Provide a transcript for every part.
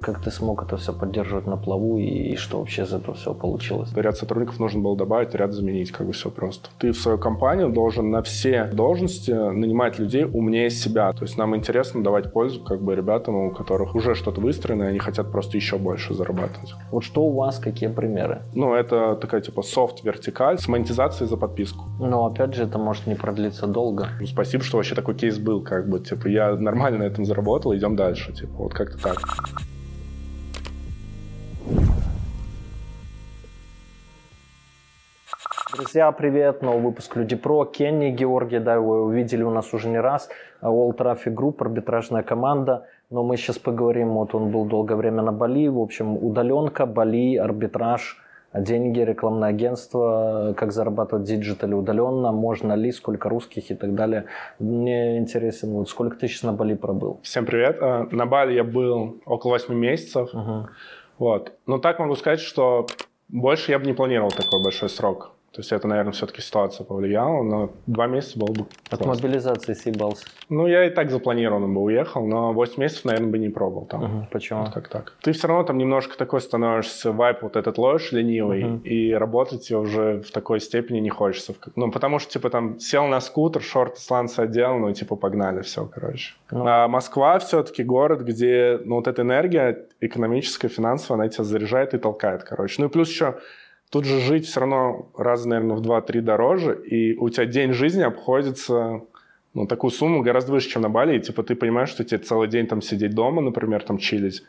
Как ты смог это все поддерживать на плаву и, и что вообще из этого всего получилось? Ряд сотрудников нужно было добавить, ряд заменить, как бы все просто. Ты в свою компанию должен на все должности нанимать людей умнее себя. То есть нам интересно давать пользу как бы ребятам, у которых уже что-то выстроено, и они хотят просто еще больше зарабатывать. Вот что у вас, какие примеры? Ну, это такая типа софт-вертикаль с монетизацией за подписку. Но опять же, это может не продлиться долго. Ну, спасибо, что вообще такой кейс был, как бы, типа, я нормально на этом заработал, идем дальше, типа, вот как-то так. Друзья, привет! Новый выпуск Люди Про. Кенни, Георгий, да, вы увидели у нас уже не раз. All Traffic Group, арбитражная команда. Но мы сейчас поговорим, вот он был долгое время на Бали. В общем, удаленка, Бали, арбитраж, деньги, рекламное агентство, как зарабатывать диджитали удаленно, можно ли, сколько русских и так далее. Мне интересен, вот сколько ты сейчас на Бали пробыл? Всем привет. Э, На Бали я был около 8 месяцев. Угу. Вот. Но так могу сказать, что больше я бы не планировал такой большой срок. То есть это, наверное, все-таки ситуация повлияла, но два месяца было бы От классно. мобилизации съебался. Ну, я и так запланированно бы уехал, но 8 месяцев, наверное, бы не пробовал там. Мгм. Почему? Вот как так. Ты все равно там немножко такой становишься, вайп вот этот ловишь ленивый, Мгм. и работать тебе уже в такой степени не хочется. Ну, потому что, типа, там, сел на скутер, шорты сланцы одел, ну, типа, погнали, все, короче. Ну. А Москва все-таки город, где, ну, вот эта энергия экономическая, финансовая, она тебя заряжает и толкает, короче. Ну, и плюс еще Тут же жить все равно раз, наверное, в 2-3 дороже, и у тебя день жизни обходится ну, такую сумму гораздо выше, чем на Бали, и типа ты понимаешь, что тебе целый день там сидеть дома, например, там чилить,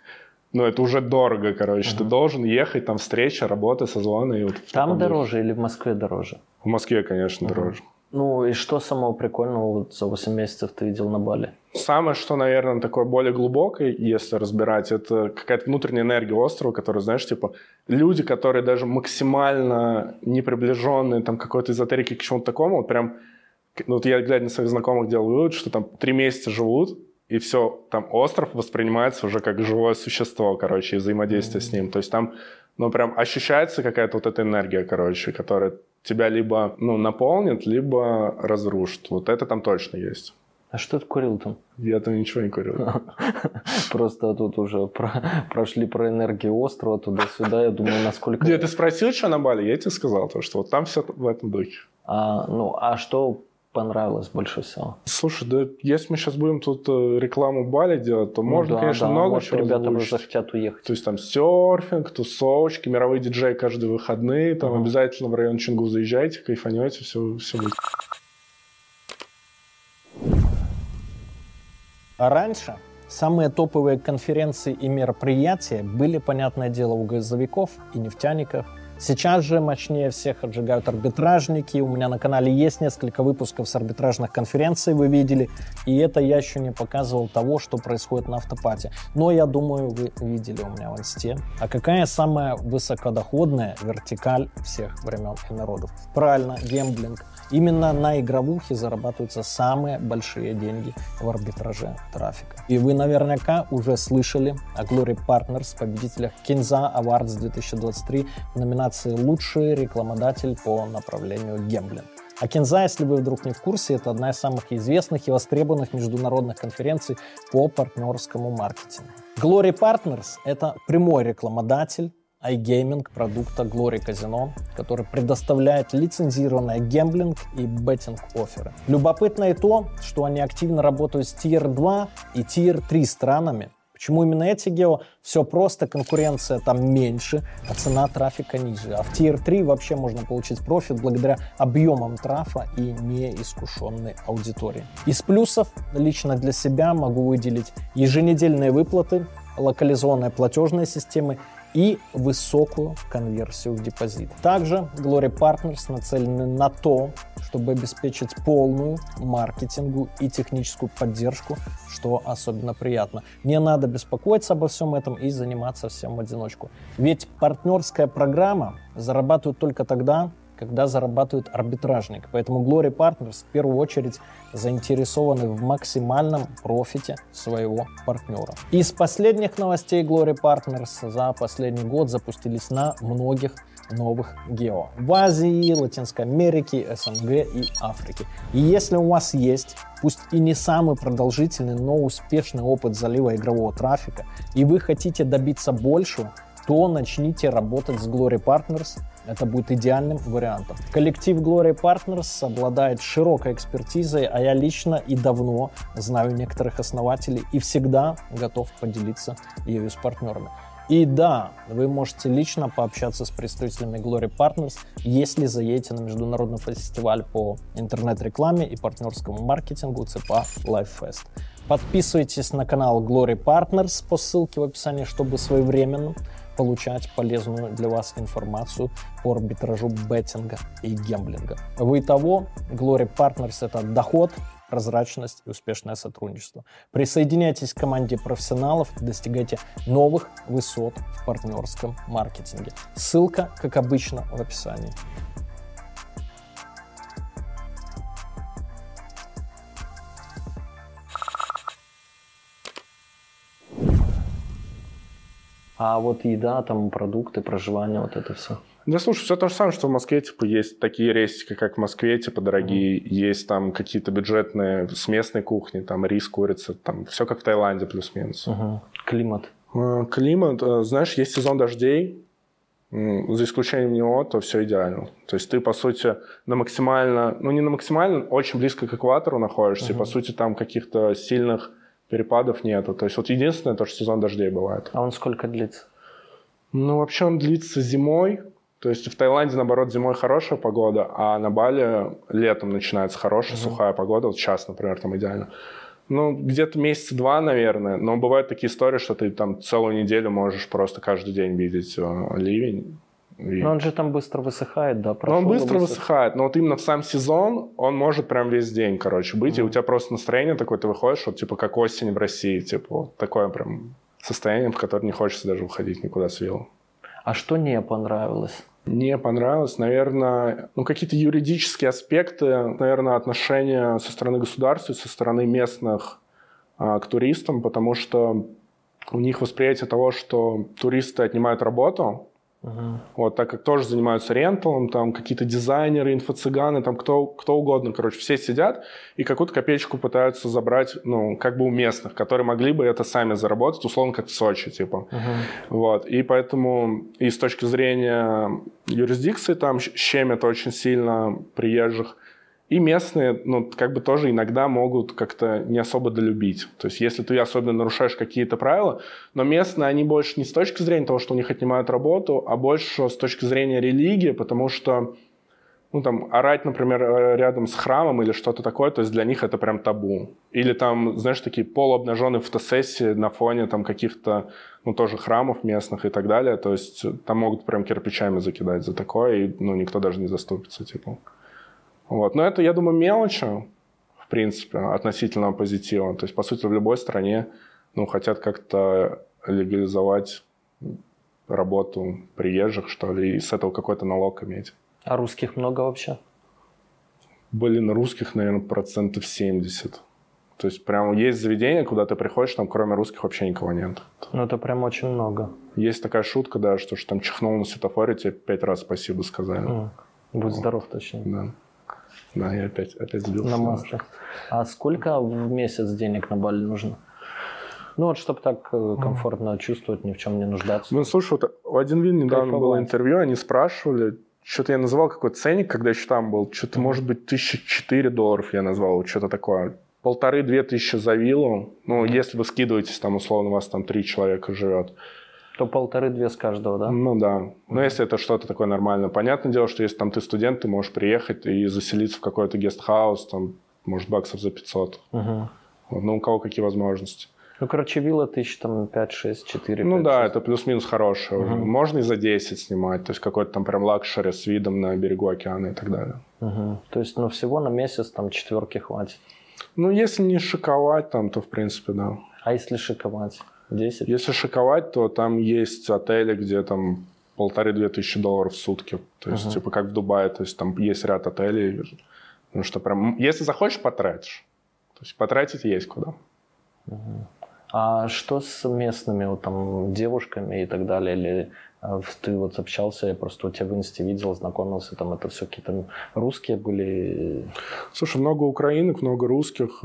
ну, это уже дорого, короче. Ты должен ехать, там, встреча, работа, созвоны. И вот Там дороже или в Москве дороже? В Москве, конечно, Мгм. дороже. Ну и что самого прикольного вот за 8 месяцев ты видел на Бали? Самое, что, наверное, такое более глубокое, если разбирать, это какая-то внутренняя энергия острова, которая, знаешь, типа, люди, которые даже максимально не приближенные там какой-то эзотерике, к чему-то такому, вот прям, ну вот я, глядя на своих знакомых, делал вывод, что там три месяца живут, и все, там остров воспринимается уже как живое существо, короче, и взаимодействие с ним. То есть там, ну, прям ощущается какая-то вот эта энергия, короче, которая тебя либо, ну, наполнит, либо разрушит. Вот это там точно есть. А что ты курил там? Я там ничего не курил. Просто тут уже про- прошли про энергию острова туда-сюда. Я думаю, насколько... Где ты спросил, что на Бали? Я тебе сказал, то, что вот там все в этом духе. А, ну, а что понравилось больше всего? Слушай, да если мы сейчас будем тут э, рекламу Бали делать, то Ну можно, да, конечно, да, много может, чего ребята уже захотят уехать. То есть там серфинг, тусовочки, мировой диджей каждые выходные, там Мгм. обязательно в район Чингу заезжайте, кайфанете, все, все будет. Раньше самые топовые конференции и мероприятия были, понятное дело, у газовиков и нефтяников. Сейчас же мощнее всех отжигают арбитражники. У меня на канале есть несколько выпусков с арбитражных конференций, вы видели. И это я еще не показывал того, что происходит на автопате. Но я думаю, вы видели у меня в инсте. А какая самая высокодоходная вертикаль всех времен и народов? Правильно, гемблинг. Именно на игровухе зарабатываются самые большие деньги в арбитраже трафика. И вы наверняка уже слышали о Glory Partners, победителях Kinza Awards 2023 в номинации «Лучший рекламодатель по направлению гемблинг». А Кинза, если вы вдруг не в курсе, это одна из самых известных и востребованных международных конференций по партнерскому маркетингу. Glory Partners — это прямой рекламодатель iGaming продукта Glory Casino, который предоставляет лицензированный гемблинг и беттинг офферы. Любопытно и то, что они активно работают с Tier 2 и Tier 3 странами. Почему именно эти гео? Все просто, конкуренция там меньше, а цена трафика ниже. А в Tier 3 вообще можно получить профит благодаря объемам трафа и неискушенной аудитории. Из плюсов лично для себя могу выделить еженедельные выплаты, локализованные платежные системы и высокую конверсию в депозит. Также Glory Partners нацелены на то, чтобы обеспечить полную маркетингу и техническую поддержку, что особенно приятно. Не надо беспокоиться обо всем этом и заниматься всем в одиночку. Ведь партнерская программа зарабатывает только тогда, когда зарабатывает арбитражник. Поэтому Glory Partners в первую очередь заинтересованы в максимальном профите своего партнера. Из последних новостей Glory Partners за последний год запустились на многих новых гео. В Азии, Латинской Америке, СНГ и Африке. И если у вас есть, пусть и не самый продолжительный, но успешный опыт залива игрового трафика, и вы хотите добиться большего, то начните работать с Glory Partners. Это будет идеальным вариантом. Коллектив Glory Partners обладает широкой экспертизой, а я лично и давно знаю некоторых основателей и всегда готов поделиться ею с партнерами. И да, вы можете лично пообщаться с представителями Glory Partners, если заедете на международный фестиваль по интернет-рекламе и партнерскому маркетингу ЦПА LifeFest. Подписывайтесь на канал Glory Partners по ссылке в описании, чтобы своевременно получать полезную для вас информацию по арбитражу беттинга и гемблинга. Вы того, Glory Partners — это доход, прозрачность и успешное сотрудничество. Присоединяйтесь к команде профессионалов и достигайте новых высот в партнерском маркетинге. Ссылка, как обычно, в описании. А вот еда, там продукты, проживание, вот это все. Да, слушай, все то же самое, что в Москве, типа, есть такие рейсики, как в Москве, типа, дорогие, mm-hmm. есть там какие-то бюджетные с местной кухни, там рис, курица, там все как в Таиланде плюс-минус. Mm-hmm. Климат? Э, климат, э, знаешь, есть сезон дождей, за исключением него, то все идеально. То есть ты, по сути, на максимально, ну не на максимально, очень близко к экватору находишься, uh-huh. и, по сути, там каких-то сильных перепадов нету. То есть вот единственное, то, что сезон дождей бывает. А он сколько длится? Ну, вообще он длится зимой. То есть в Таиланде, наоборот, зимой хорошая погода, а на Бали летом начинается хорошая, mm-hmm. сухая погода. Вот сейчас, например, там идеально. Ну, где-то месяца два, наверное. Но бывают такие истории, что ты там целую неделю можешь просто каждый день видеть э, ливень. И... Но он же там быстро высыхает, да? Ну, он быстро высых... высыхает, но вот именно в сам сезон он может прям весь день, короче, быть, mm-hmm. и у тебя просто настроение такое, ты выходишь, вот типа как осень в России, типа вот такое прям состояние, в которое не хочется даже выходить никуда с виллы. А что не понравилось? Не понравилось, наверное, ну, какие-то юридические аспекты, наверное, отношения со стороны государства, со стороны местных а, к туристам, потому что у них восприятие того, что туристы отнимают работу, Uh-huh. Вот, так как тоже занимаются ренталом, там какие-то дизайнеры, инфо-цыганы, там кто, кто угодно, короче, все сидят и какую-то копеечку пытаются забрать, ну, как бы у местных, которые могли бы это сами заработать, условно, как в Сочи, типа. Uh-huh. Вот, и поэтому и с точки зрения юрисдикции там щемят очень сильно приезжих, и местные, ну, как бы тоже иногда могут как-то не особо долюбить. То есть, если ты особенно нарушаешь какие-то правила, но местные, они больше не с точки зрения того, что у них отнимают работу, а больше с точки зрения религии, потому что, ну, там, орать, например, э, рядом с храмом или что-то такое, то есть для них это прям табу. Или там, знаешь, такие полуобнаженные фотосессии на фоне там каких-то, ну, тоже храмов местных и так далее. То есть там могут прям кирпичами закидать за такое, и, ну, никто даже не заступится, типа. Вот. Но это, я думаю, мелочи, в принципе, относительно позитива. То есть, по сути, в любой стране ну, хотят как-то легализовать работу приезжих, что ли, и с этого какой-то налог иметь. А русских много вообще? Блин, русских, наверное, процентов 70. То есть прям есть заведение, куда ты приходишь, там кроме русских вообще никого нет. Ну это прям очень много. Есть такая шутка, да, что, что там чихнул на светофоре, тебе пять раз спасибо сказали. Mm. Будь вот. здоров, точнее. Да. Да, я опять, опять сбился. На масле. А сколько в месяц денег на Бали нужно? Ну вот, чтобы так э, комфортно чувствовать, ни в чем не нуждаться. Ну, слушай, вот в один вид недавно было интервью, они спрашивали, что-то я называл какой-то ценник, когда еще там был, что-то, может быть, тысяча четыре долларов я назвал, что-то такое. Полторы-две тысячи за виллу, ну, если вы скидываетесь, там, условно, у вас там три человека живет. То полторы-две с каждого, да? Ну да. Но если это что-то такое нормальное. Понятное дело, что если там ты студент, ты можешь приехать и заселиться в какой-то гестхаус, там, может, баксов за 500. Угу. Ну, у кого какие возможности. Ну, короче, вилла тысяч там 5, 6, 4, Ну 5, да, 6. это плюс-минус хорошее. Угу. Можно и за 10 снимать. То есть какой-то там прям luxury с видом на берегу океана и так далее. Угу. То есть, ну, всего на месяц там четверки хватит. Ну, если не шиковать там, то в принципе, да. А если шиковать? 10? Если шиковать, то там есть отели, где там полторы-две тысячи долларов в сутки. То есть, uh-huh. типа, как в Дубае, то есть там есть ряд отелей. Ну, что прям, если захочешь, потратишь. То есть потратить есть куда. Uh-huh. А что с местными вот, там, девушками и так далее? Или э, ты вот общался, я просто у тебя в инсте видел, знакомился, там это все какие-то русские были? Слушай, много украинок, много русских.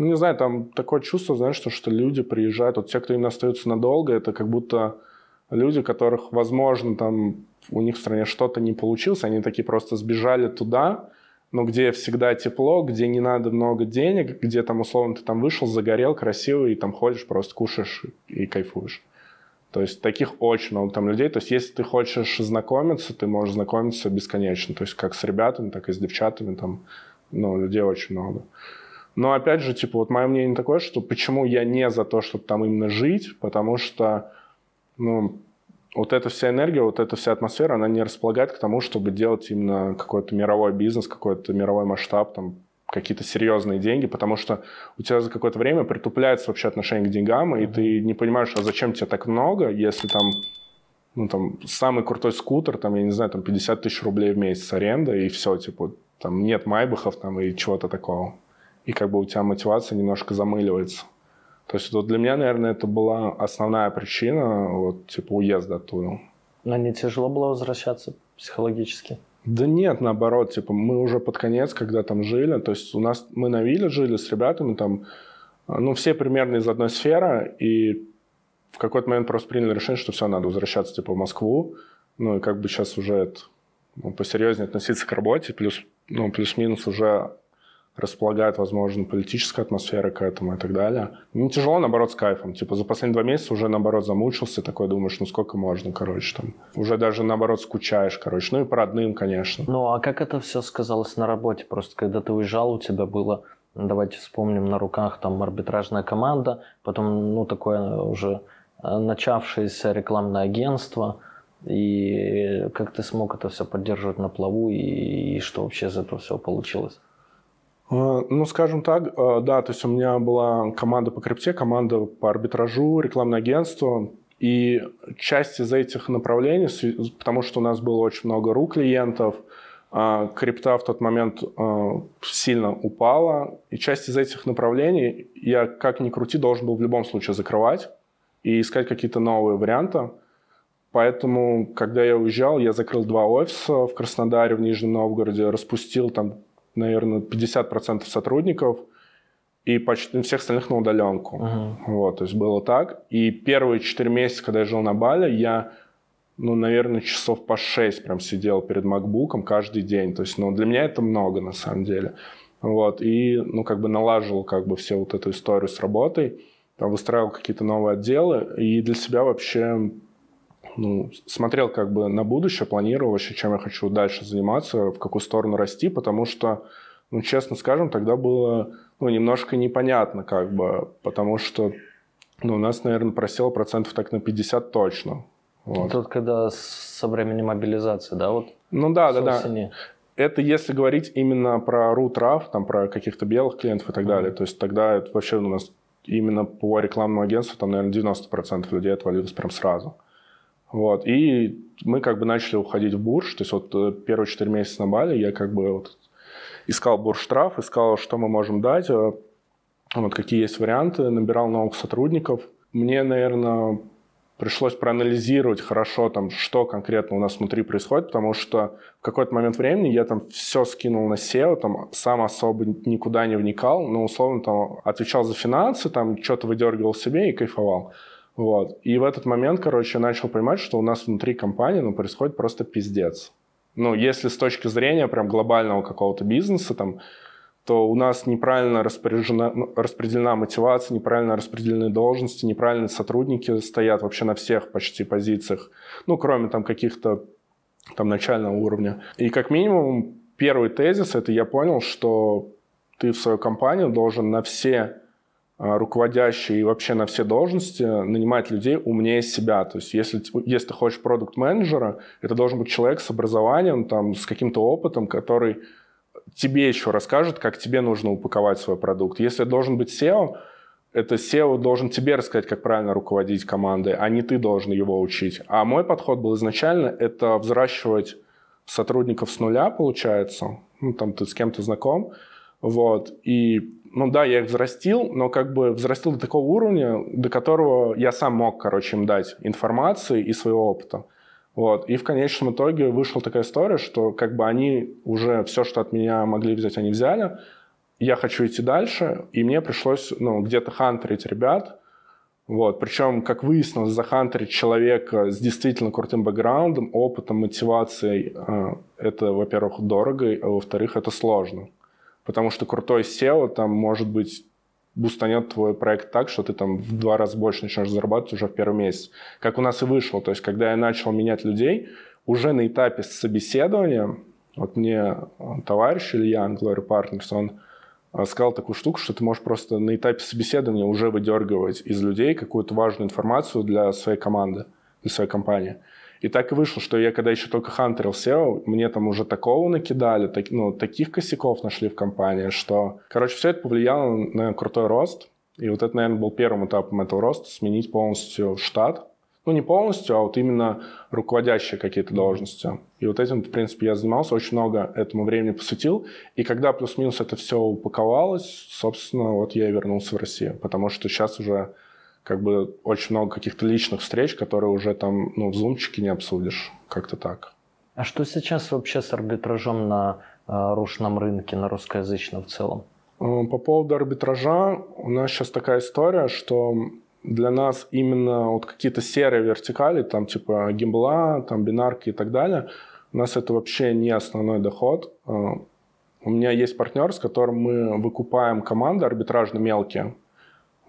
Ну, не знаю, там такое чувство, знаешь, что, что люди приезжают, вот те, кто именно остаются надолго, это как будто люди, которых, возможно, там у них в стране что-то не получилось, они такие просто сбежали туда, но где всегда тепло, где не надо много денег, где там условно ты там вышел, загорел, красивый, и там ходишь, просто кушаешь и кайфуешь. То есть таких очень много там людей. То есть если ты хочешь знакомиться, ты можешь знакомиться бесконечно. То есть как с ребятами, так и с девчатами. Там, ну, людей очень много. Но опять же, типа, вот мое мнение такое, что почему я не за то, чтобы там именно жить, потому что, ну, вот эта вся энергия, вот эта вся атмосфера, она не располагает к тому, чтобы делать именно какой-то мировой бизнес, какой-то мировой масштаб, там, какие-то серьезные деньги, потому что у тебя за какое-то время притупляется вообще отношение к деньгам, и ты не понимаешь, а зачем тебе так много, если там, ну, там, самый крутой скутер, там, я не знаю, там, 50 тысяч рублей в месяц аренда, и все, типа, там, нет майбахов, там, и чего-то такого. И как бы у тебя мотивация немножко замыливается. То есть вот для меня, наверное, это была основная причина вот, типа уезда оттуда. Но не тяжело было возвращаться психологически? Да нет, наоборот, типа мы уже под конец, когда там жили, то есть у нас мы на вилле жили с ребятами там, ну все примерно из одной сферы, и в какой-то момент просто приняли решение, что все, надо возвращаться типа в Москву, ну и как бы сейчас уже это, ну, посерьезнее относиться к работе, плюс, ну, плюс-минус уже располагает, возможно, политическая атмосфера к этому и так далее. Не ну, тяжело, наоборот, с кайфом. Типа за последние два месяца уже, наоборот, замучился, такой думаешь, ну сколько можно, короче, там. Уже даже, наоборот, скучаешь, короче. Ну и по родным, конечно. Ну а как это все сказалось на работе? Просто когда ты уезжал, у тебя было, давайте вспомним, на руках там арбитражная команда, потом, ну, такое уже э, начавшееся рекламное агентство, и как ты смог это все поддерживать на плаву, и, и что вообще из этого всего получилось? А, ну, скажем так, а, да, то есть у меня была команда по крипте, команда по арбитражу, рекламное агентство, и часть из этих направлений, потому что у нас было очень много рук клиентов, а, крипта в тот момент сильно упала, и часть из этих направлений я, как ни крути, должен был в любом случае закрывать и искать какие-то новые варианты. Поэтому, когда я уезжал, я закрыл два офиса в Краснодаре, в Нижнем Новгороде, распустил там наверное, 50% сотрудников и почти всех остальных на удаленку. Uh-huh. Вот, то есть было так. И первые 4 месяца, когда я жил на Бали, я, ну, наверное, часов по 6 прям сидел перед макбуком каждый день. То есть, ну, для меня это много на самом деле. Вот, и, ну, как бы налаживал как бы все вот эту историю с работой, там, выстраивал какие-то новые отделы, и для себя вообще ну, смотрел как бы на будущее, планировал вообще, чем я хочу дальше заниматься, в какую сторону расти, потому что, ну, честно скажем, тогда было, ну, немножко непонятно как бы, потому что, ну, у нас, наверное, просело процентов так на 50 точно. Вот. Тут когда со времени мобилизации, да, вот? Ну да, да, да. Это если говорить именно про RUTRAF, там про каких-то белых клиентов и так mm-hmm. далее. То есть тогда это вообще у нас именно по рекламному агентству там, наверное, 90% людей отвалилось прям сразу. Вот. И мы как бы начали уходить в бурж. То есть вот э, первые 4 месяца на Бали я как бы вот искал бурж-штраф, искал, что мы можем дать, э, вот какие есть варианты, набирал новых сотрудников. Мне, наверное, пришлось проанализировать хорошо, там, что конкретно у нас внутри происходит, потому что в какой-то момент времени я там все скинул на SEO, там сам особо никуда не вникал, но условно там отвечал за финансы, там что-то выдергивал себе и кайфовал. Вот. И в этот момент, короче, я начал понимать, что у нас внутри компании ну, происходит просто пиздец. Ну, если с точки зрения прям глобального какого-то бизнеса, там, то у нас неправильно распоряжена, ну, распределена мотивация, неправильно распределены должности, неправильно сотрудники стоят вообще на всех почти позициях, ну, кроме там каких-то там начального уровня. И как минимум первый тезис, это я понял, что ты в свою компанию должен на все руководящие и вообще на все должности нанимать людей умнее себя. То есть если, если ты хочешь продукт-менеджера, это должен быть человек с образованием, там, с каким-то опытом, который тебе еще расскажет, как тебе нужно упаковать свой продукт. Если должен быть SEO, это SEO должен тебе рассказать, как правильно руководить командой, а не ты должен его учить. А мой подход был изначально это взращивать сотрудников с нуля, получается. Ну, там ты с кем-то знаком. Вот. И, ну да, я их взрастил, но как бы взрастил до такого уровня, до которого я сам мог, короче, им дать информации и своего опыта. Вот. И в конечном итоге вышла такая история, что как бы они уже все, что от меня могли взять, они взяли, я хочу идти дальше, и мне пришлось ну, где-то хантерить ребят. Вот. Причем, как выяснилось, захантерить человека с действительно крутым бэкграундом, опытом, мотивацией, э, это, во-первых, дорого, а во-вторых, это сложно. Потому что крутой SEO там может быть бустанет твой проект так, что ты там в два раза больше начнешь зарабатывать уже в первый месяц. Как у нас и вышло. То есть, когда я начал менять людей, уже на этапе собеседования, вот мне товарищ Илья, Glory Partners, он а, сказал такую штуку, что ты можешь просто на этапе собеседования уже выдергивать из людей какую-то важную информацию для своей команды, для своей компании. И так и вышло, что я когда еще только хантерил SEO, мне там уже такого накидали, так, ну, таких косяков нашли в компании, что, короче, все это повлияло на крутой рост. И вот это, наверное, был первым этапом этого роста, сменить полностью штат, ну, не полностью, а вот именно руководящие какие-то должности. И вот этим, в принципе, я занимался, очень много этому времени посвятил. И когда плюс-минус это все упаковалось, собственно, вот я и вернулся в Россию. Потому что сейчас уже как бы очень много каких-то личных встреч, которые уже там, ну, в зумчике не обсудишь. Как-то так. А что сейчас вообще с арбитражом на э, рушном рынке, на русскоязычном в целом? Э, по поводу арбитража у нас сейчас такая история, что для нас именно вот какие-то серые вертикали, там типа гимбла, там бинарки и так далее, у нас это вообще не основной доход. А, у меня есть партнер, с которым мы выкупаем команды арбитражно мелкие,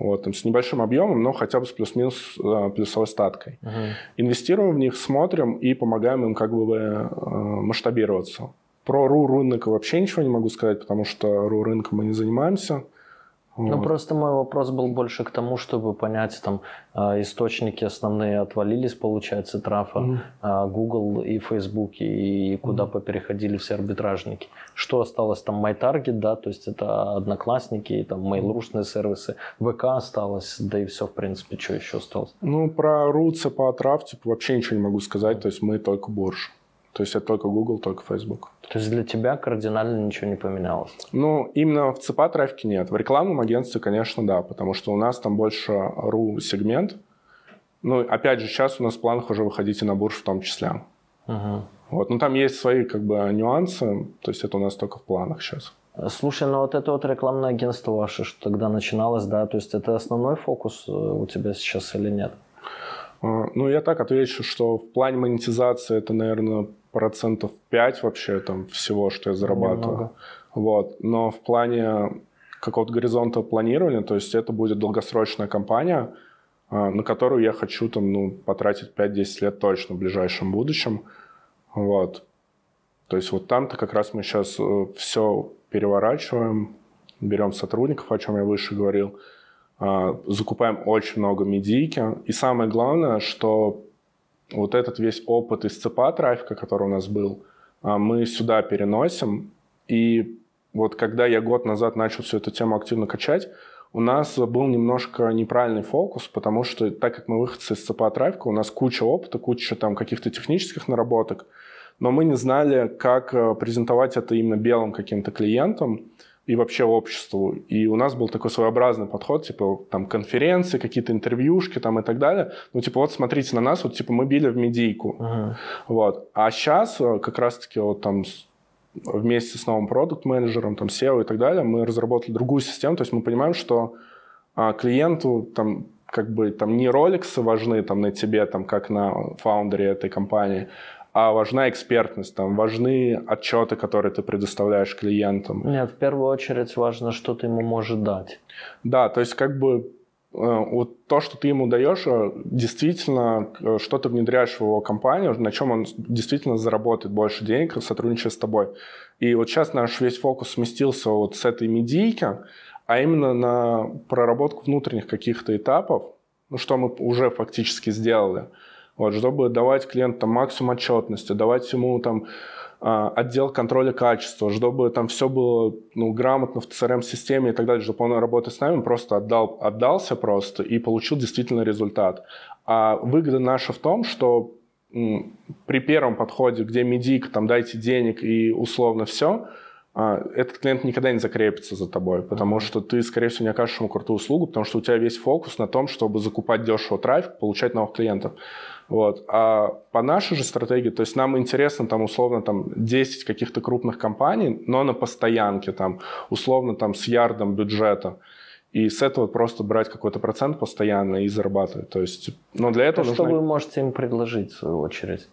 вот, там, с небольшим объемом, но хотя бы с плюс-минус а, плюсовой статкой. Uh-huh. Инвестируем в них, смотрим и помогаем им как бы э, масштабироваться. Про РУ рынок вообще ничего не могу сказать, потому что РУ рынком мы не занимаемся. Ну, вот. просто мой вопрос был больше к тому, чтобы понять, там, а, источники основные отвалились, получается, трафа, mm-hmm. Google и Facebook, и куда mm-hmm. попереходили все арбитражники. Что осталось там, MyTarget, да, то есть это Одноклассники, там, mail сервисы, ВК осталось, да и все, в принципе, что еще осталось? Ну, про РУЦ, по трав, типа, вообще ничего не могу сказать, то есть мы только бурж. То есть это только Google, только Facebook. То есть для тебя кардинально ничего не поменялось? Ну, именно в ЦПА трафике нет. В рекламном агентстве, конечно, да, потому что у нас там больше RU-сегмент. Ну, опять же, сейчас у нас в планах уже выходить и на бурж в том числе. Угу. Вот, но там есть свои как бы нюансы, то есть это у нас только в планах сейчас. Слушай, ну вот это вот рекламное агентство ваше, что тогда начиналось, да, то есть это основной фокус э, у тебя сейчас или нет? А, ну, я так отвечу, что в плане монетизации это, наверное, процентов 5 вообще там всего, что я зарабатываю. Немного. Вот. Но в плане какого-то горизонта планирования, то есть это будет долгосрочная компания, а, на которую я хочу там, ну, потратить 5-10 лет точно в ближайшем будущем. Вот. То есть вот там-то как раз мы сейчас э, все переворачиваем, берем сотрудников, о чем я выше говорил, закупаем очень много медийки. И самое главное, что вот этот весь опыт из ЦПА трафика, который у нас был, а, мы сюда переносим. И вот когда я год назад начал всю эту тему активно качать, у нас был немножко неправильный фокус, потому что так как мы выходцы из ЦПА трафика, у нас куча опыта, куча там каких-то технических наработок, но мы не знали, как э, презентовать это именно белым каким-то клиентам и вообще обществу. И у нас был такой своеобразный подход, типа там конференции, какие-то интервьюшки там и так далее. Ну, типа, вот смотрите на нас, вот типа мы били в медийку. Uh-huh. Вот. А сейчас э, как раз-таки вот там вместе с новым продукт-менеджером, там SEO и так далее, мы разработали другую систему. То есть мы понимаем, что а, клиенту там как бы там не роликсы важны там на тебе, там как на фаундере этой компании, а важна экспертность, там важны отчеты, которые ты предоставляешь клиентам. Нет, в первую очередь важно, что ты ему можешь дать. Да, то есть как бы э, вот то, что ты ему даешь, э, действительно, э, что ты внедряешь в его компанию, на чем он действительно заработает больше денег, сотрудничая с тобой. И вот сейчас наш весь фокус сместился вот с этой медийки, а именно на проработку внутренних каких-то этапов, ну, что мы уже фактически сделали – вот, чтобы давать клиенту максимум отчетности, давать ему там а, отдел контроля качества, чтобы там все было ну, грамотно в CRM-системе и так далее, чтобы он работая с нами просто отдал, отдался просто и получил действительно результат. А выгода наша в том, что при первом подходе, где медик, там дайте денег и условно все, а, этот клиент никогда не закрепится за тобой, потому что ты, скорее всего, не окажешь ему крутую услугу, потому что у тебя весь фокус на том, чтобы закупать дешево трафик, получать новых клиентов. Вот. А по нашей же стратегии, то есть нам интересно там условно там 10 каких-то крупных компаний, но на постоянке, там условно там с ярдом бюджета. И с этого просто брать какой-то процент постоянно и зарабатывать. То есть, но для этого а нужно... Что вы можете им предложить, в свою очередь?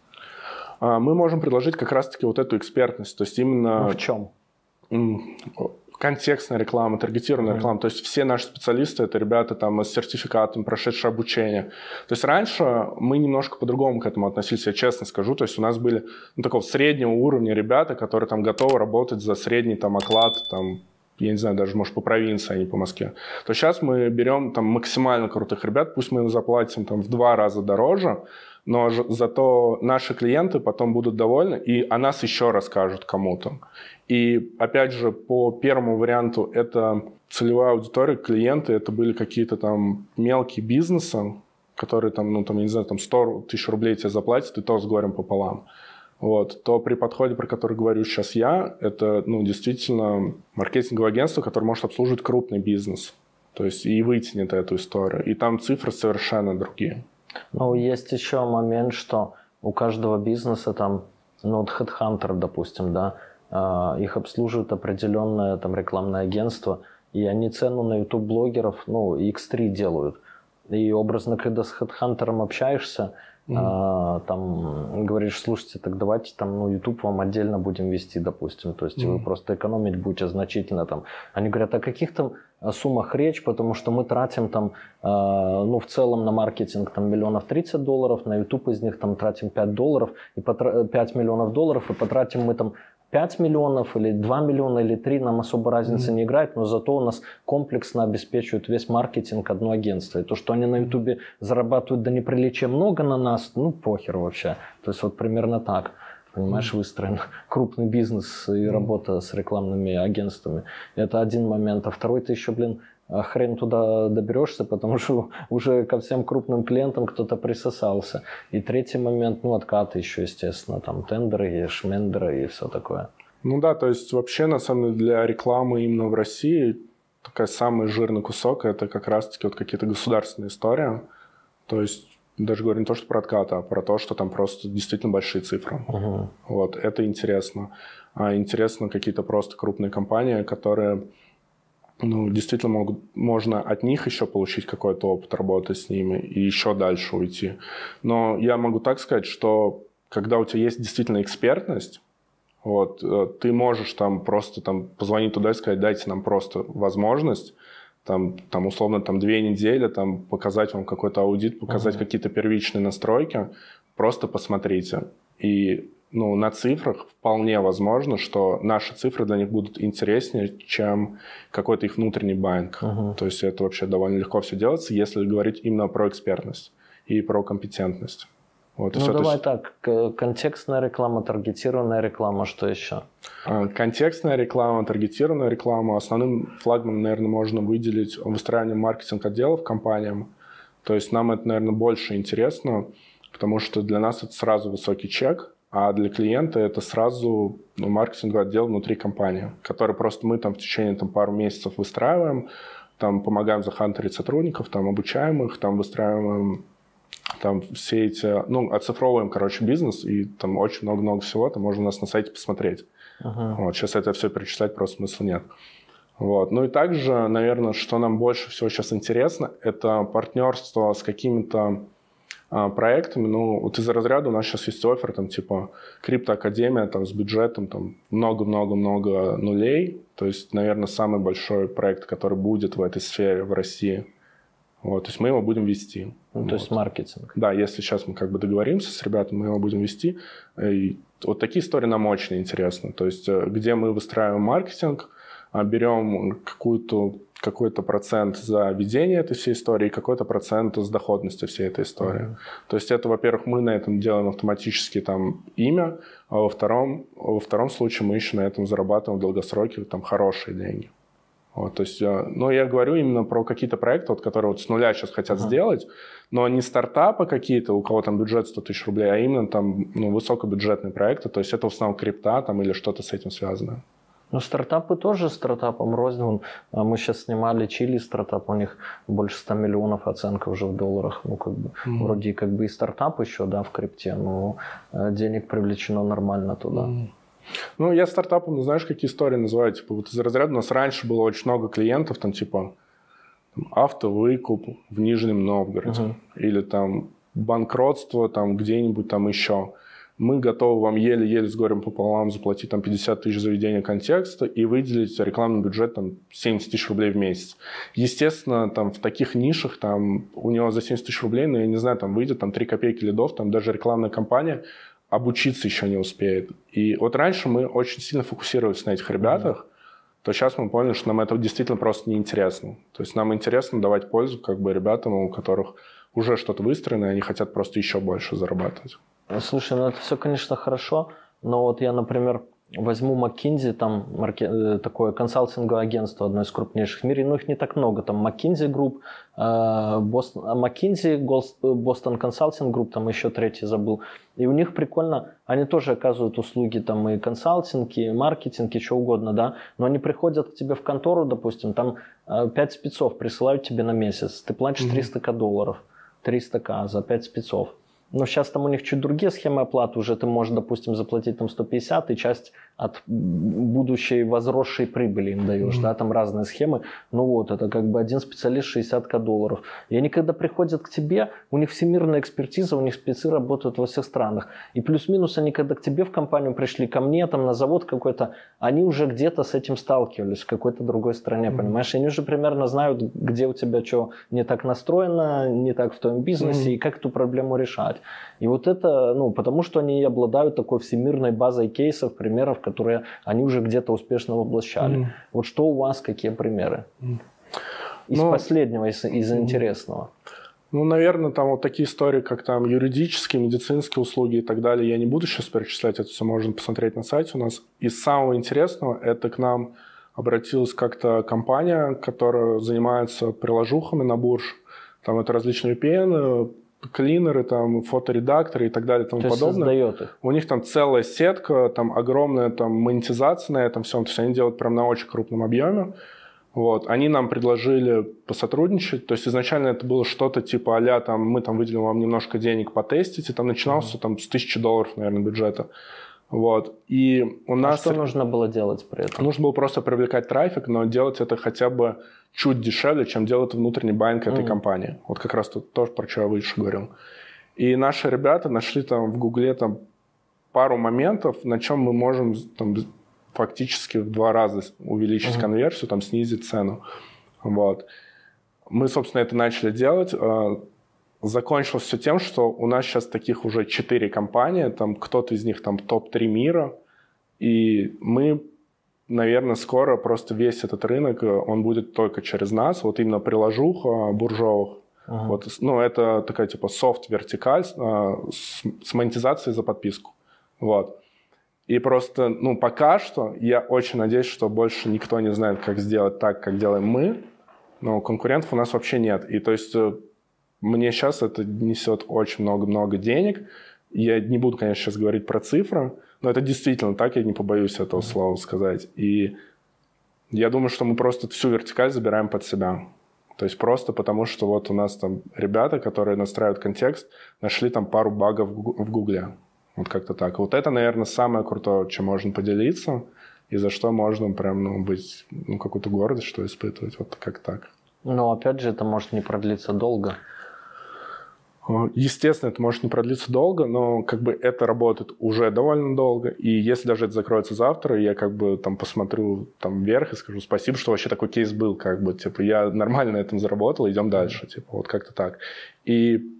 А, мы можем предложить как раз-таки вот эту экспертность. То есть именно... Ну, в чем? Контекстная реклама, таргетированная mm-hmm. реклама. То есть все наши специалисты это ребята там с сертификатом, прошедшие обучение. То есть раньше мы немножко по-другому к этому относились, я честно скажу. То есть у нас были ну, такого среднего уровня ребята, которые там готовы работать за средний там оклад, там я не знаю, даже, может, по провинции, а не по Москве, то сейчас мы берем там максимально крутых ребят, пусть мы им заплатим там в два раза дороже, но зато наши клиенты потом будут довольны, и о нас еще расскажут кому-то. И опять же, по первому варианту, это целевая аудитория, клиенты, это были какие-то там мелкие бизнесы, которые там, ну, там, я не знаю, там 100 тысяч рублей тебе заплатят, и то с горем пополам. Вот, то при подходе, про который говорю сейчас я, это, ну, действительно маркетинговое агентство, которое может обслуживать крупный бизнес. То есть и вытянет эту историю. И там цифры совершенно другие. Ну, есть еще момент, что у каждого бизнеса там, ну, вот HeadHunter, допустим, да, а, их обслуживает определенное там рекламное агентство, и они цену на YouTube блогеров, ну, X3 делают. И образно, когда с HeadHunter общаешься, Mm-hmm. А, там говоришь, слушайте, так давайте там, ну, YouTube вам отдельно будем вести, допустим. То есть mm-hmm. вы просто экономить будете значительно там. Они говорят, о каких там суммах речь, потому что мы тратим там, э, ну, в целом на маркетинг там миллионов 30 долларов, на YouTube из них там тратим 5 долларов, и потра- 5 миллионов долларов, и потратим мы там 5 миллионов или 2 миллиона или 3 нам особо разницы mm-hmm. не играет, но зато у нас комплексно обеспечивают весь маркетинг одно агентство. И то, что они на Ютубе зарабатывают до неприличия много на нас, ну похер вообще. То есть вот примерно так. Понимаешь, mm-hmm. выстроен крупный бизнес и mm-hmm. работа с рекламными агентствами. Это один момент. А второй ты еще, блин, хрен туда доберешься, потому что уже ко всем крупным клиентам кто-то присосался. И третий момент, ну, откаты еще, естественно, там тендеры, и шмендеры и все такое. Ну да, то есть вообще, на самом деле, для рекламы именно в России такая самый жирный кусок, это как раз-таки вот какие-то государственные истории. То есть даже говорю не то, что про откаты, а про то, что там просто действительно большие цифры. Угу. Вот, это интересно. А интересно какие-то просто крупные компании, которые ну, действительно могут, можно от них еще получить какой-то опыт работы с ними и еще дальше уйти. Но я могу так сказать, что когда у тебя есть действительно экспертность, вот, э, ты можешь там просто там позвонить туда и сказать, дайте нам просто возможность, там, там условно там две недели, там показать вам какой-то аудит, показать uh-huh. какие-то первичные настройки, просто посмотрите. И ну, на цифрах вполне возможно, что наши цифры для них будут интереснее, чем какой-то их внутренний банк. Uh-huh. То есть это вообще довольно легко все делается, если говорить именно про экспертность и про компетентность. Вот, ну, давай есть... так, контекстная реклама, таргетированная реклама, что еще? А, контекстная реклама, таргетированная реклама. Основным флагманом, наверное, можно выделить выстраивание маркетинг-отделов компаниям. То есть нам это, наверное, больше интересно, потому что для нас это сразу высокий чек, а для клиента это сразу ну, маркетинговый отдел внутри компании, который просто мы там в течение там, пару месяцев выстраиваем, там помогаем захантерить сотрудников, там обучаем их, там выстраиваем там все эти, ну, оцифровываем, короче, бизнес, и там очень много-много всего, там можно у нас на сайте посмотреть. Uh-huh. Вот, сейчас это все перечислять просто смысла нет. Вот. Ну и также, наверное, что нам больше всего сейчас интересно, это партнерство с какими-то проектами, ну, вот из-за разряда у нас сейчас есть офер, там, типа, криптоакадемия, там, с бюджетом, там, много-много-много нулей, то есть, наверное, самый большой проект, который будет в этой сфере в России. Вот, то есть мы его будем вести. Ну, вот. то есть маркетинг. Да, если сейчас мы как бы договоримся с ребятами, мы его будем вести. И вот такие истории нам очень интересны. То есть, э, где мы выстраиваем маркетинг, а, берем какую-то какой-то процент за ведение этой всей истории какой-то процент с доходности всей этой истории. Mm-hmm. То есть это, во-первых, мы на этом делаем автоматически там имя, а во втором, во втором случае мы еще на этом зарабатываем в долгосроке там хорошие деньги. Вот, то есть, э, но я говорю именно про какие-то проекты, вот, которые вот с нуля сейчас хотят uh-huh. сделать, но не стартапы какие-то, у кого там бюджет 100 тысяч рублей, а именно там ну, высокобюджетные проекты, то есть это в основном крипта там или что-то с этим связано. Ну, стартапы тоже стартапом рознь. А мы сейчас снимали Чили стартап, у них больше 100 миллионов оценка уже в долларах. Ну, как бы, mm-hmm. вроде как бы и стартап еще, да, в крипте, но э, денег привлечено нормально туда. Mm-hmm. Ну, я стартапом, ну, знаешь, какие истории называю? Типа, вот из разряда у нас раньше было очень много клиентов, там, типа, автовыкуп в Нижнем Новгороде. Uh-huh. Или там банкротство там где-нибудь там еще. Мы готовы вам еле-еле с горем пополам заплатить там 50 тысяч за ведение контекста и выделить рекламный бюджет там 70 тысяч рублей в месяц. Естественно, там в таких нишах там у него за 70 тысяч рублей, ну я не знаю, там выйдет там 3 копейки лидов, там даже рекламная кампания обучиться еще не успеет. И вот раньше мы очень сильно фокусировались на этих ребятах, mm-hmm. то сейчас мы поняли, что нам это действительно просто неинтересно. То есть нам интересно давать пользу как бы ребятам, у которых уже что-то выстроено, и они хотят просто еще больше зарабатывать. Слушай, ну это все, конечно, хорошо, но вот я, например, возьму McKinsey, там марке, э, такое консалтинговое агентство, одно из крупнейших в мире, но их не так много, там McKinsey Group, Boston, э, McKinsey, Boston Consulting Group, там еще третий забыл, и у них прикольно, они тоже оказывают услуги там и консалтинг, и маркетинг, и что угодно, да, но они приходят к тебе в контору, допустим, там 5 э, спецов присылают тебе на месяц, ты платишь 300к долларов, 300к за 5 спецов, но сейчас там у них чуть другие схемы оплаты. Уже ты можешь, допустим, заплатить там 150 и часть от будущей возросшей прибыли им даешь. Mm-hmm. Да, там разные схемы. Ну вот, это как бы один специалист 60к долларов. И они когда приходят к тебе, у них всемирная экспертиза, у них спецы работают во всех странах. И плюс-минус они когда к тебе в компанию пришли, ко мне, там на завод какой-то, они уже где-то с этим сталкивались в какой-то другой стране, mm-hmm. понимаешь? И они уже примерно знают, где у тебя что не так настроено, не так в твоем бизнесе, mm-hmm. и как эту проблему решать. И вот это, ну, потому что они обладают такой всемирной базой кейсов, примеров, которые они уже где-то успешно воплощали. Mm. Вот что у вас, какие примеры? Mm. Из ну, последнего, из, из mm. интересного. Ну, наверное, там вот такие истории, как там юридические, медицинские услуги и так далее, я не буду сейчас перечислять, это все можно посмотреть на сайте у нас. Из самого интересного, это к нам обратилась как-то компания, которая занимается приложухами на бурж. Там это различные VPN, клинеры, там, фоторедакторы и так далее и тому то подобное. их. У них там целая сетка, там огромная там монетизация на этом всем, то есть они делают прям на очень крупном объеме. Вот. Они нам предложили посотрудничать, то есть изначально это было что-то типа а там, мы там выделим вам немножко денег потестить, и там начинался mm-hmm. там с тысячи долларов, наверное, бюджета. Вот. И у а нас... А что нужно было делать при этом? Нужно было просто привлекать трафик, но делать это хотя бы чуть дешевле, чем делает внутренний байнг этой mm-hmm. компании. Вот как раз тут тоже, про что я выше говорил. И наши ребята нашли там в Гугле там пару моментов, на чем мы можем там, фактически в два раза увеличить mm-hmm. конверсию, там, снизить цену. Вот. Мы, собственно, это начали делать. Закончилось все тем, что у нас сейчас таких уже четыре компании, там кто-то из них там топ-3 мира, и мы наверное, скоро просто весь этот рынок, э, он будет только через нас, вот именно приложуха буржовых. Ага. Вот, ну, это такая типа софт-вертикаль э, с, с монетизацией за подписку. Вот. И просто, ну, пока что я очень надеюсь, что больше никто не знает, как сделать так, как делаем мы, но конкурентов у нас вообще нет. И то есть э, мне сейчас это несет очень много-много денег. Я не буду, конечно, сейчас говорить про цифры, но это действительно так, я не побоюсь этого слова сказать. И я думаю, что мы просто всю вертикаль забираем под себя. То есть просто потому, что вот у нас там ребята, которые настраивают контекст, нашли там пару багов в Гугле. Вот как-то так. Вот это, наверное, самое крутое, чем можно поделиться, и за что можно прям, ну, быть, ну, какую-то гордость, что испытывать. Вот как так. Но, опять же, это может не продлиться долго. Естественно, это может не продлиться долго, но как бы это работает уже довольно долго. И если даже это закроется завтра, я как бы там посмотрю там вверх и скажу спасибо, что вообще такой кейс был, как бы, типа, я нормально на этом заработал, идем дальше, типа, вот как-то так. И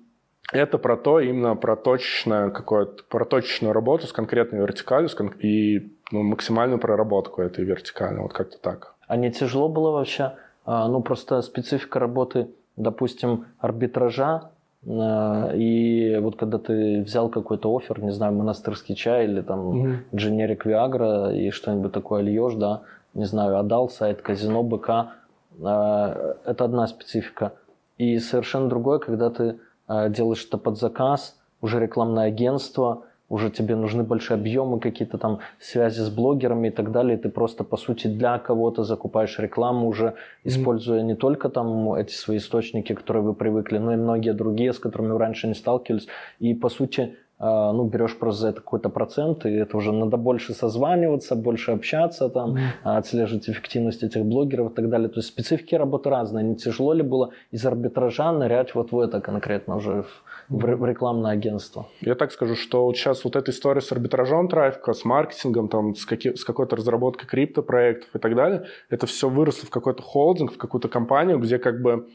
это про то, именно про точечную, какую-то, про точечную работу с конкретной вертикалью с кон- и ну, максимальную проработку этой вертикали, вот как-то так. А не тяжело было вообще? А, ну, просто специфика работы, допустим, арбитража, и вот когда ты взял какой-то офер, не знаю, монастырский чай или там дженерик mm Виагра и что-нибудь такое льешь, да, не знаю, отдал сайт казино БК, а, это одна специфика. И совершенно другое, когда ты делаешь это под заказ, уже рекламное агентство, уже тебе нужны большие объемы, какие-то там связи с блогерами и так далее. ты просто, по сути, для кого-то закупаешь рекламу уже, используя не только там эти свои источники, которые вы привыкли, но и многие другие, с которыми вы раньше не сталкивались. И, по сути, ну, берешь просто за это какой-то процент, и это уже надо больше созваниваться, больше общаться, там, mm. отслеживать эффективность этих блогеров и так далее. То есть специфики работы разные. Не тяжело ли было из арбитража нырять вот в это конкретно уже, в, в рекламное агентство? Я так скажу, что вот сейчас вот эта история с арбитражом трафика, с маркетингом, там, с, каки, с какой-то разработкой криптопроектов и так далее, это все выросло в какой-то холдинг, в какую-то компанию, где как бы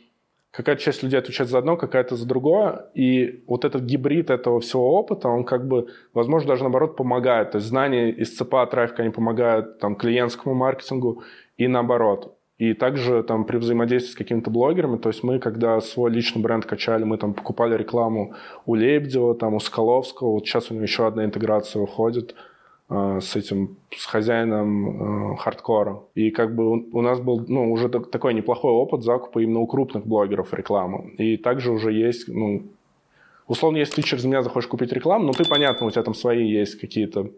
какая-то часть людей отвечает за одно, какая-то за другое, и вот этот гибрид этого всего опыта, он как бы, возможно, даже наоборот помогает. То есть знания из ЦПА трафика, они помогают там клиентскому маркетингу и наоборот. И также там при взаимодействии с какими-то блогерами, то есть мы, когда свой личный бренд качали, мы там покупали рекламу у Лебедева, там у Скаловского, вот сейчас у него еще одна интеграция выходит – с этим, с хозяином э, хардкора. И как бы у, у нас был, ну, уже такой неплохой опыт закупа именно у крупных блогеров рекламы. И также уже есть, ну, условно, если ты через меня захочешь купить рекламу, ну, ты, понятно, у тебя там свои есть какие-то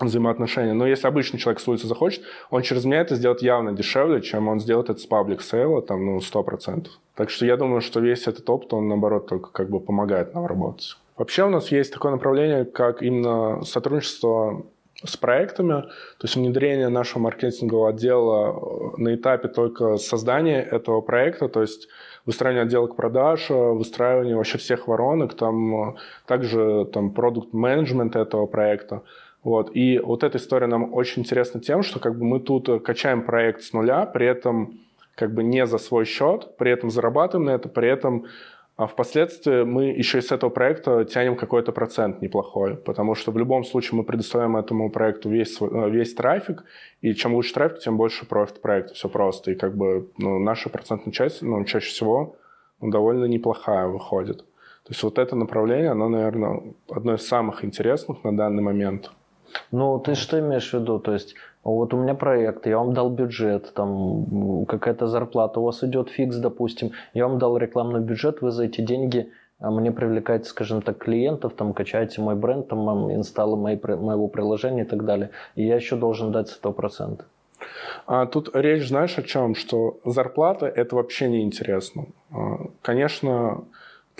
взаимоотношения. Но если обычный человек с улицы захочет, он через меня это сделает явно дешевле, чем он сделает это с паблик сейла, там, ну, 100%. Так что я думаю, что весь этот опыт, он, наоборот, только как бы помогает нам работать. Вообще у нас есть такое направление, как именно сотрудничество с проектами, то есть внедрение нашего маркетингового отдела э, на этапе только создания этого проекта, то есть выстраивание отделок продаж, э, выстраивание вообще всех воронок, там э, также там продукт менеджмент этого проекта. Вот. И вот эта история нам очень интересна тем, что как бы мы тут качаем проект с нуля, при этом как бы не за свой счет, при этом зарабатываем на это, при этом а впоследствии мы еще из этого проекта тянем какой-то процент неплохой, потому что в любом случае мы предоставляем этому проекту весь, э, весь трафик, и чем лучше трафик, тем больше профит проекта, все просто. И как бы ну, наша процентная часть, ну, чаще всего ну, довольно неплохая выходит. То есть вот это направление, оно, наверное, одно из самых интересных на данный момент. Ну, ты что имеешь в виду? То есть вот у меня проект, я вам дал бюджет, там какая-то зарплата у вас идет фикс, допустим, я вам дал рекламный бюджет, вы за эти деньги а, мне привлекаете, скажем так, клиентов, там качаете мой бренд, там инсталлы мои, моего приложения и так далее, и я еще должен дать 100%. А тут речь, знаешь, о чем? Что зарплата – это вообще не интересно. А, конечно,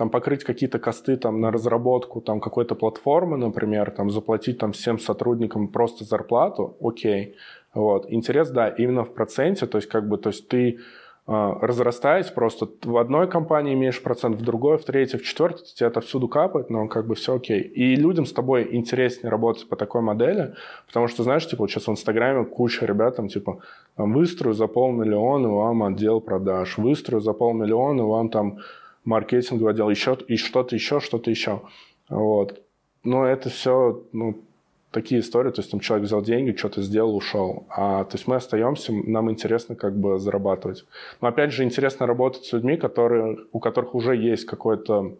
там покрыть какие-то косты там на разработку там какой-то платформы, например, там заплатить там всем сотрудникам просто зарплату, окей. Вот. Интерес, да, именно в проценте, то есть как бы, то есть ты э, разрастаясь просто в одной компании имеешь процент, в другой, в третьей, в четвертой, тебе это всюду капает, но как бы все окей. И людям с тобой интереснее работать по такой модели, потому что, знаешь, типа, вот сейчас в Инстаграме куча ребят там, типа, выстрою за полмиллиона вам отдел продаж, выстрою за полмиллиона вам там маркетинговый отдел, еще и что-то еще, что-то еще. Вот. Но это все, ну, такие истории, то есть там человек взял деньги, что-то сделал, ушел. А, то есть мы остаемся, нам интересно как бы зарабатывать. Но опять же интересно работать с людьми, которые, у которых уже есть какое-то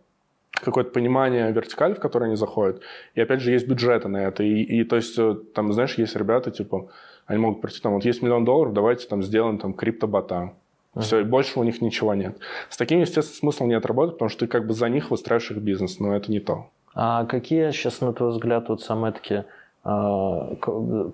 какое-то понимание вертикали, в которой они заходят. И опять же есть бюджеты на это. И, и то есть э, там, знаешь, есть ребята, типа, они могут прийти, там, вот есть миллион долларов, давайте там сделаем там криптобота. Uh-huh. Все, и больше у них ничего нет. С такими, естественно, смысла нет работать, потому что ты как бы за них выстраиваешь их бизнес, но это не то. А какие сейчас, на твой взгляд, вот самые такие э,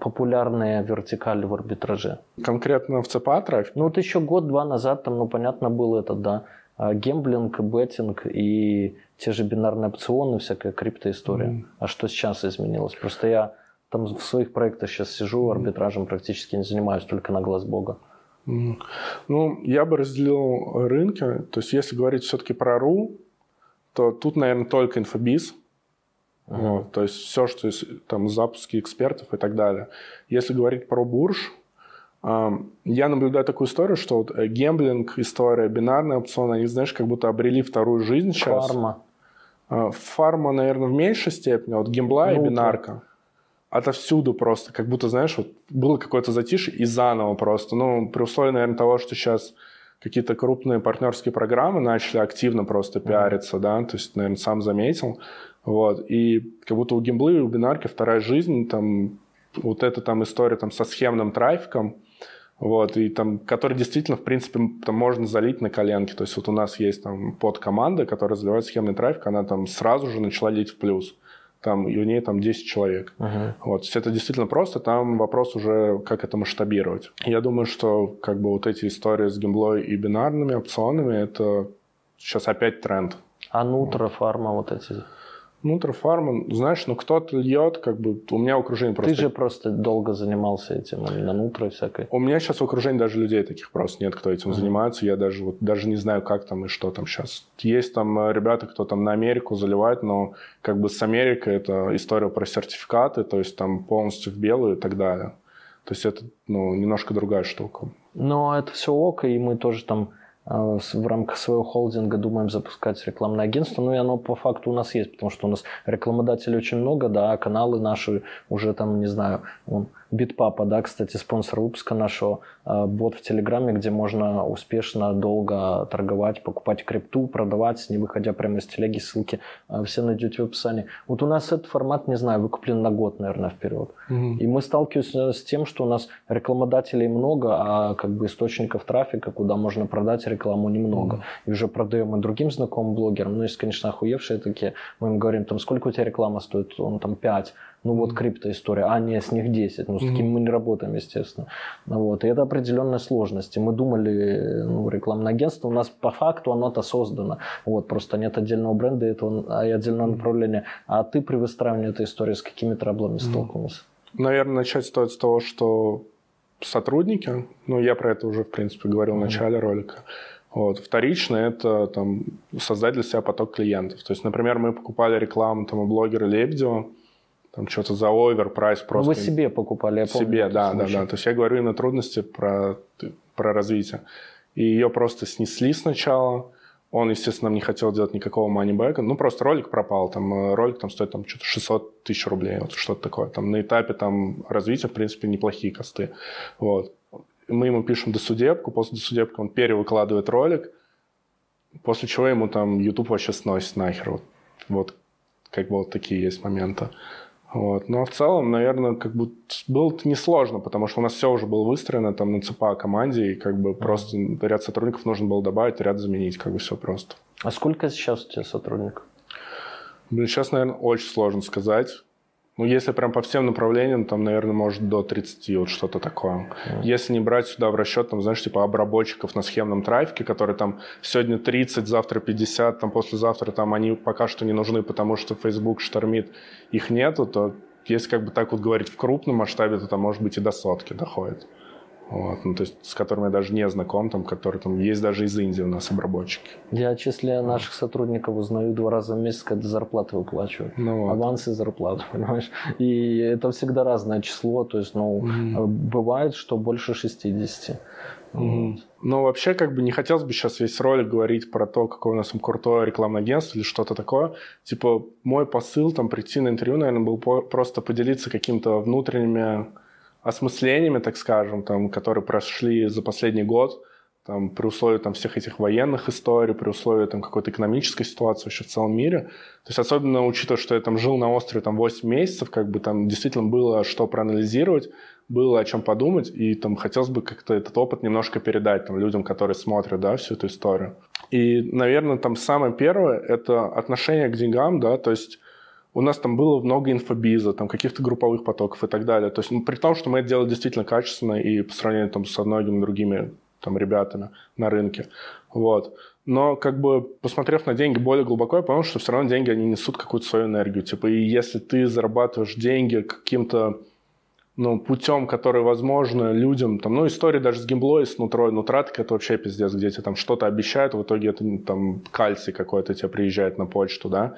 популярные вертикали в арбитраже? Конкретно в ЦПА трафик? Ну, вот еще год-два назад там, ну, понятно, был этот, да, а, гемблинг, беттинг и те же бинарные опционы, всякая криптоистория. Mm. А что сейчас изменилось? Просто я там в своих проектах сейчас сижу, арбитражем практически не занимаюсь, только на глаз бога. Ну, я бы разделил рынки. То есть, если говорить все-таки про РУ, то тут, наверное, только инфобиз. Uh-huh. Вот, то есть все, что есть, там запуски экспертов и так далее. Если говорить про бурж, я наблюдаю такую историю, что вот э, гемблинг, история, бинарные опционы, они, знаешь, как будто обрели вторую жизнь сейчас. Фарма. А, фарма, наверное, в меньшей степени, вот гембла ну, и бинарка. Отовсюду просто, как будто, знаешь, вот было какое-то затишье и заново просто. Ну, при условии, наверное, того, что сейчас какие-то крупные партнерские программы начали активно просто пиариться, mm-hmm. да, то есть, наверное, сам заметил. Вот, и как будто у гимблы и у бинарки вторая жизнь, там, вот эта там история там со схемным трафиком, вот, и там, который действительно, в принципе, там можно залить на коленке. То есть вот у нас есть там подкоманда, которая заливает схемный трафик, она там сразу же начала лить в плюс. Там, и у нее там 10 человек. Uh-huh. Вот, то есть это действительно просто, там вопрос уже, как это масштабировать. Я думаю, что как бы вот эти истории с гемблой и бинарными опционами, это сейчас опять тренд. А нутро, фарма, вот эти Нутрофарма, знаешь, ну кто-то льет, как бы, у меня окружение просто... Ты же просто долго занимался этим, именно нутро всякой. У меня сейчас в окружении даже людей таких просто нет, кто этим mm-hmm. занимается, я даже вот даже не знаю, как там и что там сейчас. Есть там э, ребята, кто там на Америку заливает, но как бы с Америкой это история про сертификаты, то есть там полностью в белую и так далее. То есть это, ну, немножко другая штука. Но это все ок, и мы тоже там а, в рамках своего холдинга думаем запускать рекламное агентство, ну и оно по факту у нас есть, потому что у нас рекламодателей очень много, да, а каналы наши уже там, не знаю, Битпапа, да, кстати, спонсор выпуска нашего, э, бот в Телеграме, где можно успешно, долго торговать, покупать крипту, продавать, не выходя прямо из телеги, ссылки э, все найдете в описании. Вот у нас этот формат, не знаю, выкуплен на год, наверное, вперед. Угу. И мы сталкиваемся с тем, что у нас рекламодателей много, а как бы источников трафика, куда можно продать рекламу, немного. Угу. И уже продаем и другим знакомым блогерам. Ну, есть, конечно, охуевшие такие. Мы им говорим, там, сколько у тебя реклама стоит? Он там 5 ну вот криптоистория, а не с них 10. Ну, с таким мы не работаем, естественно. Ну, вот. И это определенные сложности. Мы думали, ну, рекламное агентство у нас по факту оно-то создано. Вот, просто нет отдельного бренда этого, и отдельного направления. А ты при выстраивании этой истории с какими траблами столкнулся? Наверное, начать стоит с того, что сотрудники, ну, я про это уже, в принципе, говорил в начале ролика, вот. Вторично – это там, создать для себя поток клиентов. То есть, например, мы покупали рекламу там, у блогера Лебедева, там что-то за оверпрайс ну, просто. Вы себе покупали, я помню. Себе, да, да, да. То есть я говорю именно трудности про, про развитие. И ее просто снесли сначала. Он, естественно, не хотел делать никакого манибэка. Ну, просто ролик пропал. Там э, ролик там стоит там что-то 600 тысяч рублей, вот что-то такое. Там на этапе там развития, в принципе, неплохие косты. Вот. Мы ему пишем досудебку, после досудебки он перевыкладывает ролик, после чего ему там YouTube вообще сносит нахер. Вот, вот как бы вот такие есть моменты. Вот. Но в целом, наверное, как бы было это несложно, потому что у нас все уже было выстроено там на ЦПА команде, и как бы mm-hmm. просто ряд сотрудников нужно было добавить, ряд заменить, как бы все просто. А сколько сейчас у тебя сотрудников? Блин, сейчас, наверное, очень сложно сказать. Ну, если прям по всем направлениям, там, наверное, может до 30, вот что-то такое. Mm. Если не брать сюда в расчет, там, знаешь, типа обработчиков на схемном трафике, которые там сегодня 30, завтра 50, там, послезавтра там они пока что не нужны, потому что Facebook штормит, их нету, то если как бы так вот говорить в крупном масштабе, то там может быть и до сотки доходит. Вот, ну, то есть с которыми я даже не знаком, там, которые там есть даже из Индии у нас обработчики. Я о числе наших сотрудников узнаю два раза в месяц, когда зарплаты выплачивают. Ну, вот. Авансы зарплаты, понимаешь? И это всегда разное число, то есть, ну, mm бывает, что больше 60. Mm-hmm. Вот. Но вообще, как бы не хотелось бы сейчас весь ролик говорить про то, какое у нас там крутое рекламное агентство или что-то такое. Типа, мой посыл там прийти на интервью, наверное, был по- просто поделиться какими-то внутренними осмыслениями, так скажем, там, которые прошли за последний год, там, при условии там, всех этих военных историй, при условии там, какой-то экономической ситуации вообще в целом мире. То есть особенно учитывая, что я там жил на острове там, 8 месяцев, как бы там действительно было что проанализировать, было о чем подумать, и там хотелось бы как-то этот опыт немножко передать там, людям, которые смотрят да, всю эту историю. И, наверное, там самое первое – это отношение к деньгам, да, то есть у нас там было много инфобиза, там каких-то групповых потоков и так далее. То есть ну, при том, что мы это делали действительно качественно и по сравнению там, со многими другими там, ребятами на рынке. Вот. Но как бы посмотрев на деньги более глубоко, я понял, что все равно деньги, они несут какую-то свою энергию. Типа, и если ты зарабатываешь деньги каким-то ну, путем, который возможно людям, там, ну, история даже с геймблой, с нутрой, нутратка, это вообще пиздец, где тебе там что-то обещают, в итоге это там кальций какой-то тебе приезжает на почту, да,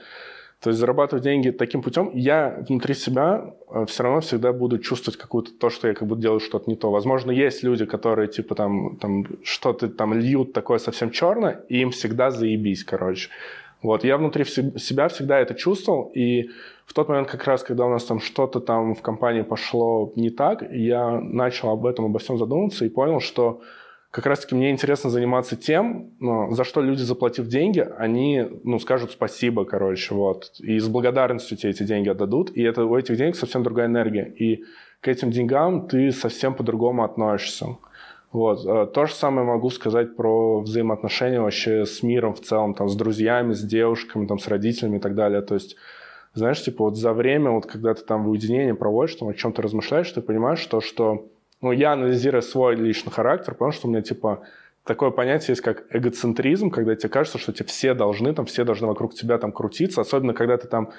то есть зарабатывать деньги таким путем, я внутри себя э, все равно всегда буду чувствовать какую-то то, что я как будто делаю что-то не то. Возможно, есть люди, которые типа там, там что-то там льют такое совсем черное, и им всегда заебись, короче. Вот, я внутри себя всегда это чувствовал, и в тот момент как раз, когда у нас там что-то там в компании пошло не так, я начал об этом, обо всем задумываться и понял, что как раз-таки мне интересно заниматься тем, ну, за что люди, заплатив деньги, они, ну, скажут спасибо, короче, вот. И с благодарностью тебе эти деньги отдадут, и это у этих денег совсем другая энергия. И к этим деньгам ты совсем по-другому относишься. Вот. Э, то же самое могу сказать про взаимоотношения вообще с миром в целом, там, с друзьями, с девушками, там, с родителями и так далее. То есть, знаешь, типа вот за время, вот когда ты там в уединении проводишь, там, о чем-то размышляешь, ты понимаешь, что, что ну, я, анализируя свой личный характер, понял, что у меня, типа, такое понятие есть, как эгоцентризм, когда тебе кажется, что тебе все должны, там, все должны вокруг тебя там крутиться, особенно когда ты там,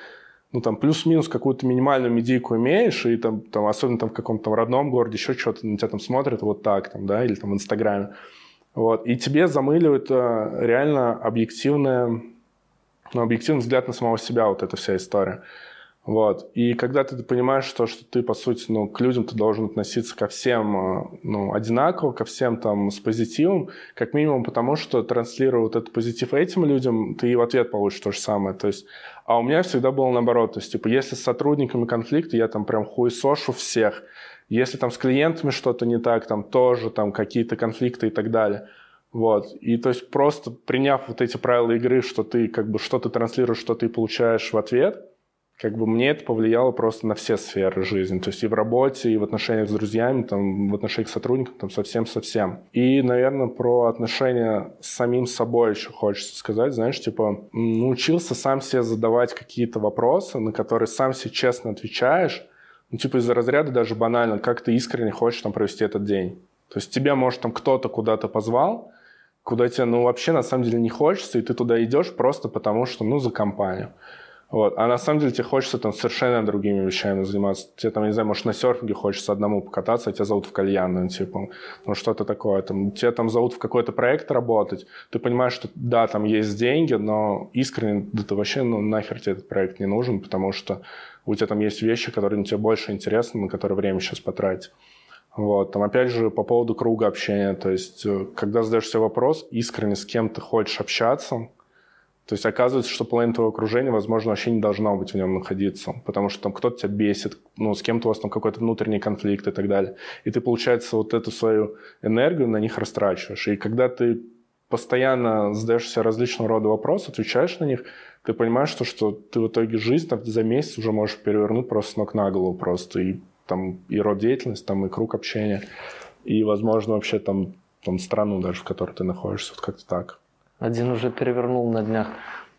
ну, там, плюс-минус какую-то минимальную медийку имеешь, и там, там особенно там в каком-то там родном городе еще что-то на тебя там смотрят вот так, там, да, или там в Инстаграме. Вот, и тебе замыливают э, реально объективное, ну, объективный взгляд на самого себя вот эта вся история. Вот. И когда ты понимаешь то, что ты, по сути, ну, к людям ты должен относиться ко всем э, ну, одинаково, ко всем там с позитивом, как минимум потому, что транслируя вот этот позитив этим людям, ты и в ответ получишь то же самое. То есть, а у меня всегда было наоборот. То есть, типа, если с сотрудниками конфликт, я там прям хуесошу всех. Если там с клиентами что-то не так, там тоже там какие-то конфликты и так далее. Вот. И то есть просто приняв вот эти правила игры, что ты как бы что ты транслируешь, что ты получаешь в ответ – как бы мне это повлияло просто на все сферы жизни. То есть и в работе, и в отношениях с друзьями, там, в отношениях с сотрудниками, там совсем-совсем. И, наверное, про отношения с самим собой еще хочется сказать. Знаешь, типа, научился сам себе задавать какие-то вопросы, на которые сам себе честно отвечаешь. Ну, типа из-за разряда даже банально, как ты искренне хочешь там провести этот день. То есть тебя, может, там кто-то куда-то позвал, куда тебе, ну, вообще на самом деле не хочется, и ты туда идешь просто потому, что, ну, за компанию. Вот. А на самом деле тебе хочется там совершенно другими вещами заниматься. Тебе там, не знаю, может, на серфинге хочется одному покататься, а тебя зовут в кальянную, типа, ну что-то такое. Там, тебя там зовут в какой-то проект работать. Ты понимаешь, что да, там есть деньги, но искренне да ты вообще, ну нахер тебе этот проект не нужен, потому что у тебя там есть вещи, которые тебе больше интересны, на которые время сейчас потратить. Вот. Там, опять же, по поводу круга общения. То есть, э, когда задаешь себе вопрос, искренне с кем ты хочешь общаться, то есть оказывается, что половина твоего окружения, возможно, вообще не должно быть в нем находиться, потому что там кто-то тебя бесит, ну, с кем-то у вас там какой-то внутренний конфликт и так далее. И ты, получается, вот эту свою энергию на них растрачиваешь. И когда ты постоянно задаешь себе различного рода вопросы, отвечаешь на них, ты понимаешь, что, что ты в итоге жизнь там, за месяц уже можешь перевернуть просто с ног на голову просто. И там и род деятельности, там и круг общения, и, возможно, вообще там, там страну даже, в которой ты находишься, вот как-то так. Один уже перевернул на днях.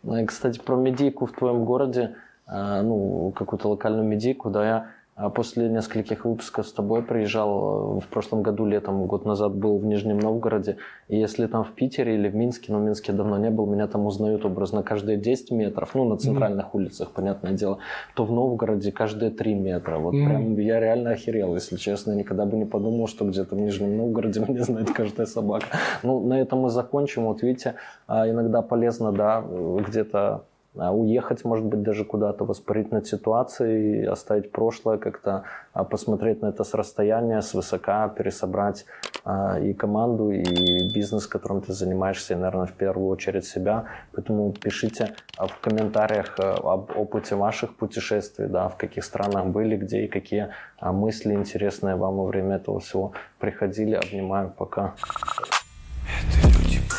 Э, кстати, про медийку в твоем городе, э, ну, какую-то локальную медийку, да, я после нескольких выпусков с тобой приезжал э, в прошлом году летом, год назад был в Нижнем Новгороде. И если там в Питере или в Минске, но в Минске давно не был, меня там узнают образно каждые 10 метров, ну на центральных mm-hmm. улицах, понятное дело, то в Новгороде каждые 3 метра. Вот mm-hmm. прям я реально охерел, если честно. Никогда бы не подумал, что где-то в Нижнем Новгороде меня знает каждая собака. Ну, на этом мы закончим. Вот видите, а иногда полезно, да, где-то а уехать, может быть, даже куда-то, воспарить над ситуацией, оставить прошлое, как-то а, посмотреть на это с расстояния, с высока, пересобрать а, и команду, и бизнес, которым ты занимаешься, и, наверное, в первую очередь себя. Поэтому пишите в комментариях об опыте ваших путешествий, да, в каких странах были, где и какие мысли интересные вам во время этого всего приходили. Обнимаю, пока.